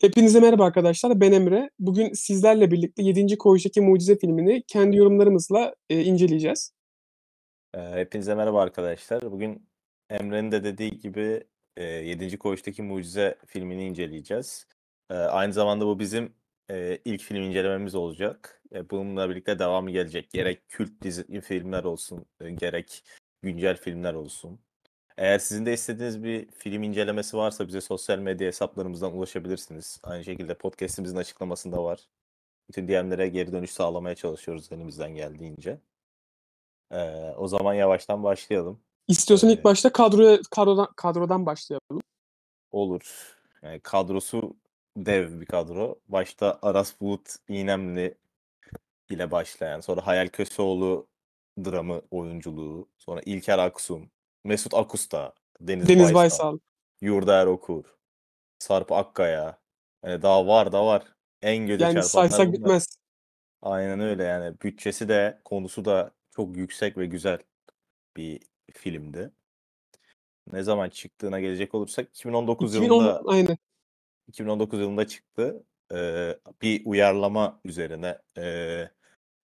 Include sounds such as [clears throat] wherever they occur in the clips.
Hepinize merhaba arkadaşlar. Ben Emre. Bugün sizlerle birlikte 7. Koğuştaki Mucize filmini kendi yorumlarımızla e, inceleyeceğiz. Ee, hepinize merhaba arkadaşlar. Bugün Emre'nin de dediği gibi e, 7. Koğuş'taki Mucize filmini inceleyeceğiz. E, aynı zamanda bu bizim e, ilk film incelememiz olacak. E, bununla birlikte devamı gelecek. Gerek kült dizi filmler olsun, e, gerek güncel filmler olsun. Eğer sizin de istediğiniz bir film incelemesi varsa bize sosyal medya hesaplarımızdan ulaşabilirsiniz. Aynı şekilde podcast'imizin açıklamasında var. Bütün DM'lere geri dönüş sağlamaya çalışıyoruz elimizden geldiğince. Ee, o zaman yavaştan başlayalım. İstiyorsan Ee, ilk başta kadroya kadrodan, kadrodan başlayalım. Olur. Yani kadrosu dev bir kadro. Başta Aras Bulut İğnemli ile başlayan, sonra Hayal Köseoğlu dramı oyunculuğu, sonra İlker Aksum, Mesut Akusta, Deniz, Deniz Baysal, Baysal. Yurda Okur, Sarp Akkaya. Yani daha var da var. En göze Yani saysak bunlar. bitmez. Aynen öyle yani. Bütçesi de konusu da çok yüksek ve güzel bir filmdi. Ne zaman çıktığına gelecek olursak 2019 2010 yılında aynen. 2019 yılında çıktı. Ee, bir uyarlama üzerine ee,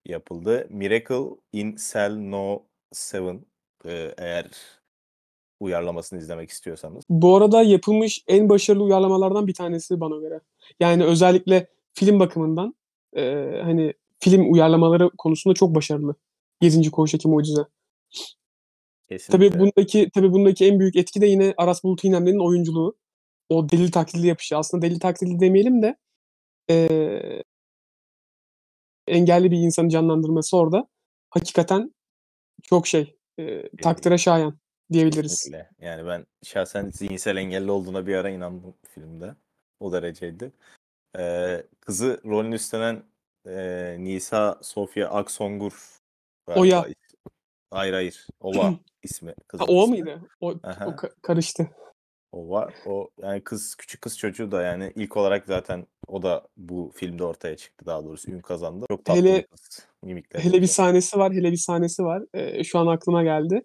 yapıldı. Miracle in Cell No 7 ee, eğer uyarlamasını izlemek istiyorsanız. Bu arada yapılmış en başarılı uyarlamalardan bir tanesi bana göre. Yani özellikle film bakımından e, hani film uyarlamaları konusunda çok başarılı. 7. Koğuştaki Mucize. Kesinlikle. Tabii bundaki tabii bundaki en büyük etki de yine Aras Bulut İynemli'nin oyunculuğu. O deli taklidi yapışı. Aslında deli taklidi demeyelim de eee, engelli bir insanı canlandırması orada hakikaten çok şey eee, takdire şayan diyebiliriz. Kesinlikle. Yani ben şahsen zihinsel engelli olduğuna bir ara inandım filmde. O dereceydi. Ee, kızı rolünü üstlenen e, Nisa Sofya Aksongur Oya. Hayır hayır. Ova [clears throat] ismi. Ha, Kızın o ismi. mıydı? O, o ka- karıştı. Ova. O yani kız küçük kız çocuğu da yani ilk olarak zaten o da bu filmde ortaya çıktı daha doğrusu ün kazandı. Çok tatlı Hele- bir kız. Hele bir sahnesi var, hele bir sahnesi var. Eee, şu an aklıma geldi.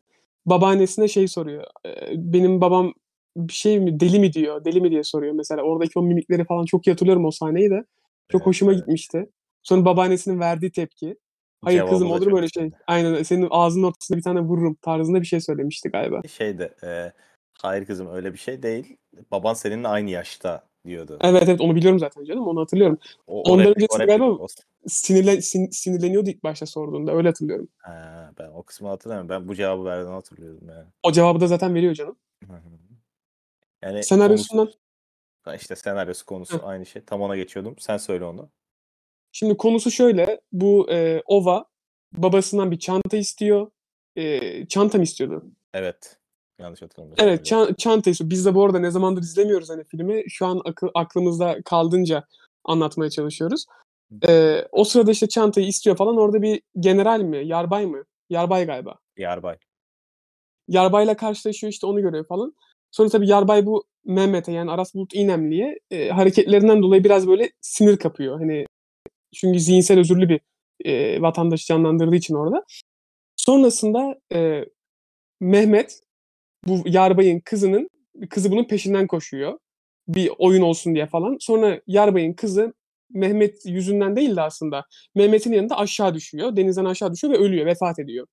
Babaannesine şey soruyor. benim babam bir şey mi, deli mi diyor, deli mi diye soruyor mesela. Oradaki o mimikleri falan çok iyi hatırlıyorum o sahneyi de. Çok Evet, hoşuma evet. gitmişti. Sonra babaannesinin verdiği tepki. Hayır Cevabı kızım olur mu öyle şey? Aynen senin ağzının ortasına bir tane vururum tarzında bir şey söylemişti galiba. Şey de e, hayır kızım öyle bir şey değil. Baban seninle aynı yaşta diyordu. Evet evet onu biliyorum zaten canım onu hatırlıyorum. O, o Ondan replik, replik, galiba- Sinirlen, sin- sinirleniyordu ilk başta sorduğunda öyle hatırlıyorum. Ha, ben o kısmı hatırlamıyorum. Ben bu cevabı verdiğini hatırlıyorum yani. O cevabı da zaten veriyor canım. Yani Senaryosundan konusu- işte senaryosu konusu Hı. aynı şey. Tam ona geçiyordum. Sen söyle onu. Şimdi konusu şöyle. Bu e, Ova babasından bir çanta istiyor. E, çanta mı istiyordu? Evet. Yanlış hatırlamıyorsam. Evet çan- çanta. Biz de bu arada ne zamandır izlemiyoruz hani filmi. Şu an akı- aklımızda kaldınca anlatmaya çalışıyoruz. E, o sırada işte çantayı istiyor falan. Orada bir general mi? Yarbay mı? Yarbay galiba. Yarbay. Yarbay'la karşılaşıyor işte onu görüyor falan. Sonra tabii Yarbay bu Mehmet'e yani Aras Bulut İynemli'ye e, hareketlerinden dolayı biraz böyle sinir kapıyor. Hani çünkü zihinsel özürlü bir e, vatandaşı canlandırdığı için orada. Sonrasında e, Mehmet bu Yarbay'ın kızının kızı bunun peşinden koşuyor. Bir oyun olsun diye falan. Sonra Yarbay'ın kızı Mehmet yüzünden değil de aslında Mehmet'in yanında aşağı düşüyor. Denizden aşağı düşüyor ve ölüyor, vefat ediyor.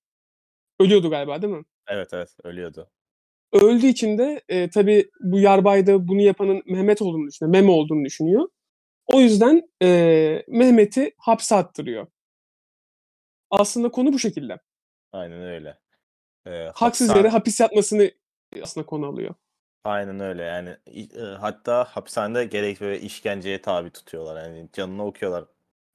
Ölüyordu galiba değil mi? Evet evet ölüyordu. öldüğü için de e, tabii bu yarbayda bunu yapanın Mehmet olduğunu düşünüyor. Memo olduğunu düşünüyor. O yüzden e, Mehmet'i hapse attırıyor. Aslında konu bu şekilde. Aynen öyle. Ee, Haksız hapishane- yere hapis yatmasını aslında konu alıyor. Aynen öyle yani. E, hatta hapishanede gerek böyle işkenceye tabi tutuyorlar. Yani canını okuyorlar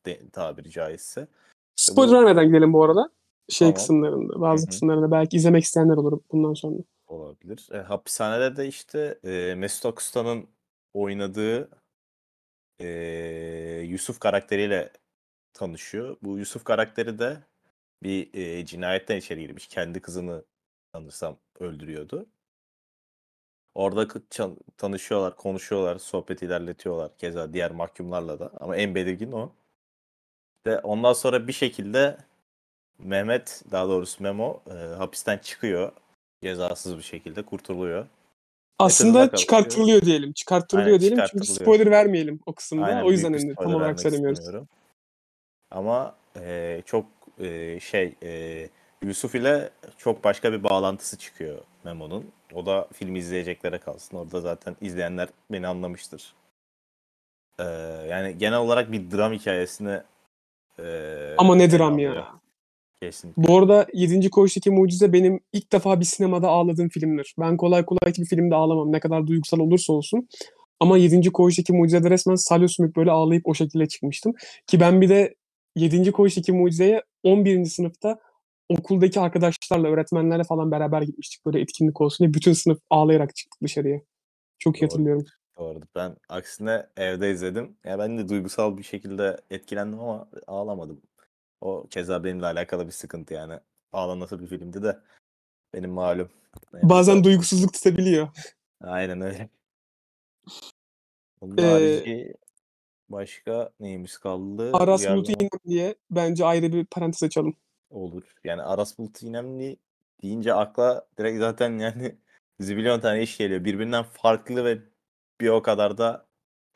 de, tabiri caizse. Spoiler bu- vermeden gidelim bu arada. Şey Tamam. kısımlarında, bazı Hı hı. kısımlarında belki izlemek isteyenler olur bundan sonra. Olabilir. E, hapishanede de işte e, Mesut Akusta'nın oynadığı e, Yusuf karakteriyle tanışıyor. Bu Yusuf karakteri de bir e, cinayetten içeri girmiş. Kendi kızını sanırsam öldürüyordu. Orada tanışıyorlar, konuşuyorlar, sohbet ilerletiyorlar. Keza diğer mahkumlarla da. Ama en belirgin o. Ve ondan sonra bir şekilde Mehmet, daha doğrusu Memo e, hapisten çıkıyor. Cezasız bir şekilde kurtuluyor. Aslında çıkartılıyor diyelim. Çıkartılıyor Aynen, diyelim çünkü çıkartılıyor. spoiler vermeyelim o kısımda. Aynen, o yüzden hani tam olarak söylemiyoruz. istemiyorum. Ama e, çok e, şey e, Yusuf ile çok başka bir bağlantısı çıkıyor Memo'nun. O da filmi izleyeceklere kalsın. Orada zaten izleyenler beni anlamıştır. E, yani genel olarak bir dram hikayesini e, Ama ne dram ya. Kesinlikle. Bu arada 7. Koğuştaki Mucize benim ilk defa bir sinemada ağladığım filmdir. Ben kolay kolay hiçbir filmde ağlamam. Ne kadar duygusal olursa olsun. Ama 7. Koğuştaki Mucize'de resmen salya sümük böyle ağlayıp o şekilde çıkmıştım. Ki ben bir de 7. Koğuştaki Mucize'ye 11. sınıfta okuldaki arkadaşlarla, öğretmenlerle falan beraber gitmiştik. Böyle etkinlik olsun diye. Bütün sınıf ağlayarak çıktık dışarıya. Çok iyi Doğru. hatırlıyorum. Doğru. Ben aksine evde izledim. Ya ben de duygusal bir şekilde etkilendim ama ağlamadım. O keza benimle alakalı bir sıkıntı yani. Ağlanası bir filmdi de benim malum. Yani Bazen burada- duygusuzluk tutabiliyor. Aynen öyle. Onun Ee, harici başka neyimiz kaldı? Aras İğnem diye bence ayrı bir parantez açalım. Olur. Yani Aras Bulut İynemli deyince akla direkt zaten yani [laughs] zibilyon tane iş geliyor. Birbirinden farklı ve bir o kadar da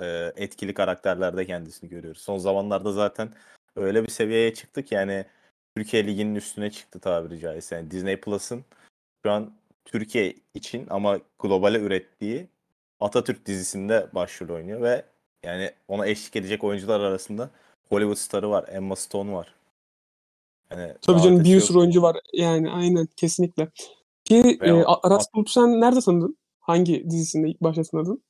e, etkili karakterlerde kendisini görüyoruz. Son zamanlarda zaten öyle bir seviyeye çıktık yani Türkiye Ligi'nin üstüne çıktı tabiri caizse. Yani Disney Plus'ın şu an Türkiye için ama globale ürettiği Atatürk dizisinde başrol oynuyor ve yani ona eşlik edecek oyuncular arasında Hollywood starı var. Emma Stone var. Yani Tabii canım bir sürü oyuncu var. Yani aynen kesinlikle. Ki Ve e, Aras Bulut'u sen nerede tanıdın? Hangi dizisinde ilk başta tanıdın?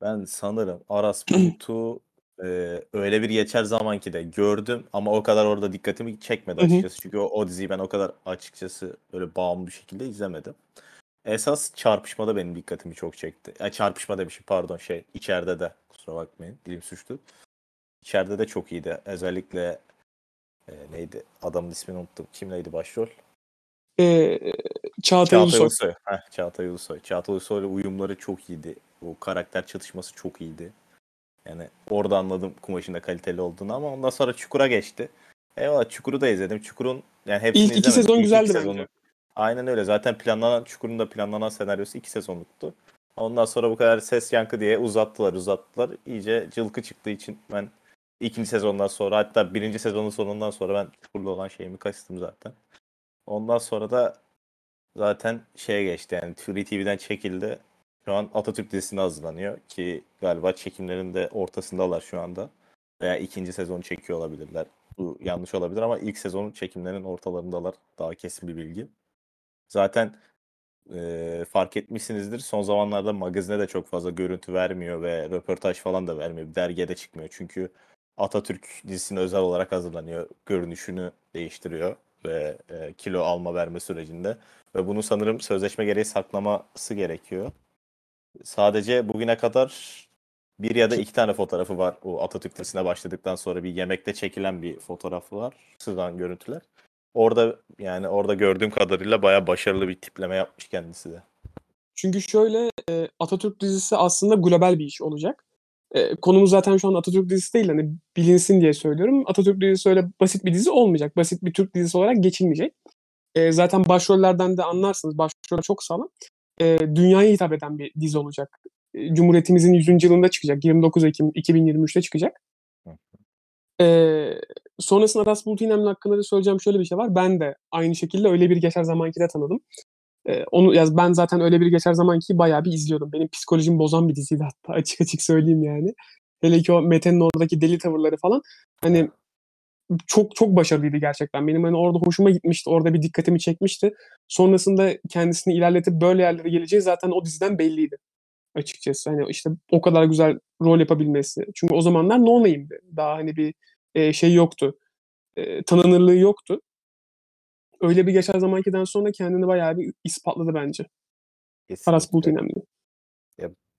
Ben sanırım Aras Bulut'u [clears throat] e, öyle bir geçer zamanki de gördüm ama o kadar orada dikkatimi çekmedi Hı hı. açıkçası. Çünkü o, o diziyi ben o kadar açıkçası böyle bağımlı bir şekilde izlemedim. Esas çarpışmada benim dikkatimi çok çekti. Ya çarpışma demişim pardon şey içeride de kusura bakmayın dilim suçtu. İçeride de çok iyiydi. Özellikle e, neydi adamın ismini unuttum. Kim neydi başrol? E, Çağatay Çağatay Ulusoy. Ulusoy. Heh, Çağatay Ulusoy. Çağatay Ulusoy'la uyumları çok iyiydi. O karakter çatışması çok iyiydi. Yani orada anladım kumaşın da kaliteli olduğunu ama ondan sonra Çukur'a geçti. Eyvallah Çukur'u da izledim. Çukur'un yani hepsini İlk iki izlemedim. sezon İlk güzeldi iki bence. sezonu- Aynen öyle. Zaten planlanan Çukur'un da planlanan senaryosu iki sezonluktu. Ondan sonra bu kadar ses yankı diye uzattılar uzattılar. İyice cılkı çıktığı için ben ikinci sezondan sonra hatta birinci sezonun sonundan sonra ben Çukur'la olan şeyimi kastım zaten. Ondan sonra da zaten şeye geçti yani Free TV'den çekildi. Şu an Atatürk dizisine hazırlanıyor ki galiba çekimlerin de ortasındalar şu anda. Veya ikinci sezonu çekiyor olabilirler. Bu yanlış olabilir ama ilk sezonun çekimlerinin ortalarındalar. Daha kesin bir bilgi. Zaten e, fark etmişsinizdir. Son zamanlarda magazine de çok fazla görüntü vermiyor ve röportaj falan da vermiyor. Bir dergiye de çıkmıyor. Çünkü Atatürk dizisine özel olarak hazırlanıyor. Görünüşünü değiştiriyor ve e, kilo alma verme sürecinde. Ve bunu sanırım sözleşme gereği saklaması gerekiyor. Sadece bugüne kadar bir ya da iki tane fotoğrafı var. O Atatürk dizisine başladıktan sonra bir yemekte çekilen bir fotoğrafı var. Sızan görüntüler. Orada yani orada gördüğüm kadarıyla bayağı başarılı bir tipleme yapmış kendisi de. Çünkü şöyle e, Atatürk dizisi aslında global bir iş olacak. E, konumuz zaten şu an Atatürk dizisi değil. Hani bilinsin diye söylüyorum. Atatürk dizisi öyle basit bir dizi olmayacak. Basit bir Türk dizisi olarak geçilmeyecek. E, zaten başrollerden de anlarsınız. Başroller çok sağlam. E, dünyaya hitap eden bir dizi olacak. E, Cumhuriyetimizin 100. yılında çıkacak. 29 Ekim 2023'te çıkacak. E, sonrasında İynemli hakkında da söyleyeceğim şöyle bir şey var. Ben de aynı şekilde öyle bir geçer zamanki de tanıdım. Onu ya ben zaten öyle bir geçer zamanki bayağı bir izliyordum. Benim psikolojimi bozan bir diziydi hatta [laughs] açık açık söyleyeyim yani. Hele ki o Mete'nin oradaki deli tavırları falan hani çok çok başarılıydı gerçekten. Benim hani orada hoşuma gitmişti. Orada bir dikkatimi çekmişti. Sonrasında kendisini ilerletip böyle yerlere geleceği zaten o diziden belliydi. Açıkçası hani işte o kadar güzel rol yapabilmesi. Çünkü o zamanlar no name'di. Daha hani bir e, şey yoktu. E, tanınırlığı yoktu. Öyle bir geçer zamankiden sonra kendini bayağı bir ispatladı bence. Aras Bulut Kesinlikle. İynemli.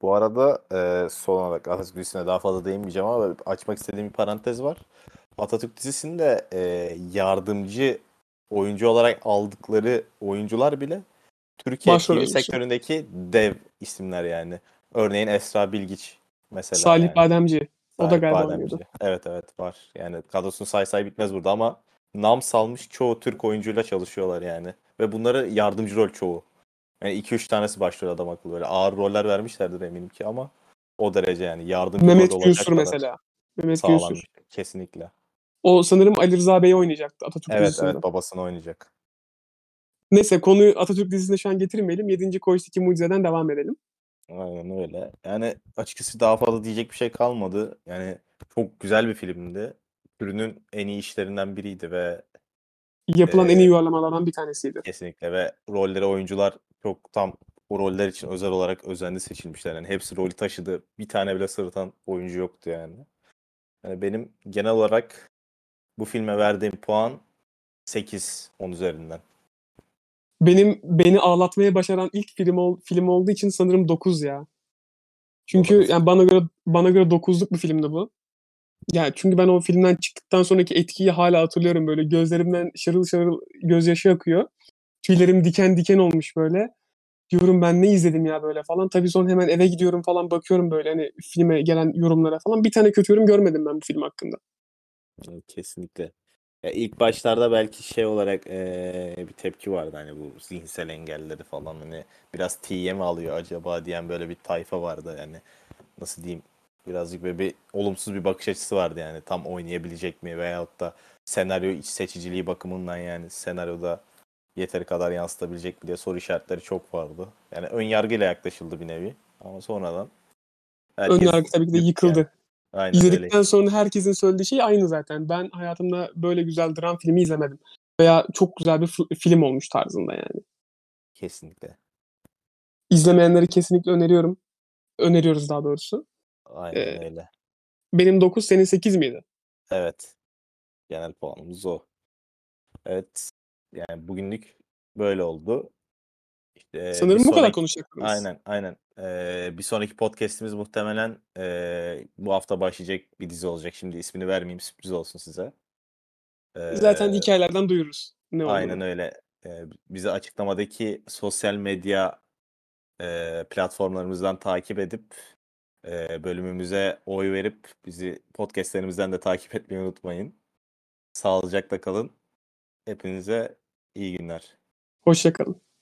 Bu arada e, son olarak Atatürk dizisine daha fazla değinmeyeceğim ama açmak istediğim bir parantez var. Atatürk dizisinde e, yardımcı oyuncu olarak aldıkları oyuncular bile Türkiye Başrol TV sektöründeki dev isimler yani. Örneğin Esra Bilgiç mesela. Salih yani. Bademci. O da Salih galiba Bademci. oynuyordu. Evet evet var. Yani kadrosunu say say bitmez burada ama nam salmış çoğu Türk oyuncuyla çalışıyorlar yani. Ve bunları yardımcı rol çoğu. Yani 2-3 tanesi başrol adam akıllı böyle ağır roller vermişlerdir eminim ki ama o derece yani yardımcı Mehmet rol olacak Günsür mesela. Mehmet sağlanmış. Günsür. Kesinlikle. O sanırım Ali Rıza Bey'i oynayacaktı Atatürk Evet dizisinde. evet babasını oynayacak. Neyse konuyu Atatürk dizisine şu an getirmeyelim. 7. Koğuş'taki mucizeden devam edelim. Aynen öyle. Yani açıkçası daha fazla diyecek bir şey kalmadı. Yani çok güzel bir filmdi. Türünün en iyi işlerinden biriydi ve Yapılan en Ee, iyi uyarlamalardan bir tanesiydi. kesinlikle ve rolleri oyuncular çok tam o roller için özel olarak özenli seçilmişler. Yani hepsi rolü taşıdı. Bir tane bile sırıtan oyuncu yoktu yani. Yani benim genel olarak bu filme verdiğim puan 8 10 üzerinden. Benim beni ağlatmaya başaran ilk film ol, film olduğu için sanırım 9 ya. Çünkü yani bana göre bana göre 9'luk bir filmdi bu. Yani çünkü ben o filmden çıktıktan sonraki etkiyi hala hatırlıyorum böyle gözlerimden şarıl şarıl gözyaşı akıyor. Tüylerim diken diken olmuş böyle. Diyorum ben ne izledim ya böyle falan. Tabii sonra hemen eve gidiyorum falan bakıyorum böyle hani filme gelen yorumlara falan. Bir tane kötü yorum görmedim ben bu film hakkında. Kesinlikle. Ya ilk başlarda belki şey olarak eee, bir tepki vardı hani bu zihinsel engelleri falan hani biraz tiye mi alıyor acaba diyen böyle bir tayfa vardı yani nasıl diyeyim birazcık böyle bir olumsuz bir bakış açısı vardı yani tam oynayabilecek mi veyahut da senaryo iç seçiciliği bakımından yani senaryoda yeteri kadar yansıtabilecek mi diye soru işaretleri çok vardı. Yani ön yargıyla yaklaşıldı bir nevi ama sonradan Ön herkes yargı tabii ki de yıkıldı. yani. Aynen öyle. İzledikten sonra herkesin söylediği şey aynı zaten. Ben hayatımda böyle güzel dram filmi izlemedim. Veya çok güzel bir film olmuş tarzında yani. Kesinlikle. İzlemeyenleri kesinlikle öneriyorum. Öneriyoruz daha doğrusu. Aynen Ee, öyle. benim 9 senin 8 miydi? Evet. Genel puanımız o. Evet. Yani bugünlük böyle oldu. İşte Sanırım bu kadar sonraki konuşacaklarımız. aynen aynen. Ee, bir sonraki podcast'imiz muhtemelen ee, bu hafta başlayacak bir dizi olacak. Şimdi ismini vermeyeyim sürpriz olsun size. Zaten Ee, hikayelerden duyururuz ne aynen olduğunu. öyle. Ee, bizi açıklamadaki sosyal medya ee, platformlarımızdan takip edip ee, bölümümüze oy verip bizi podcastlerimizden de takip etmeyi unutmayın. Sağlıcakla kalın. Hepinize iyi günler. Hoşçakalın.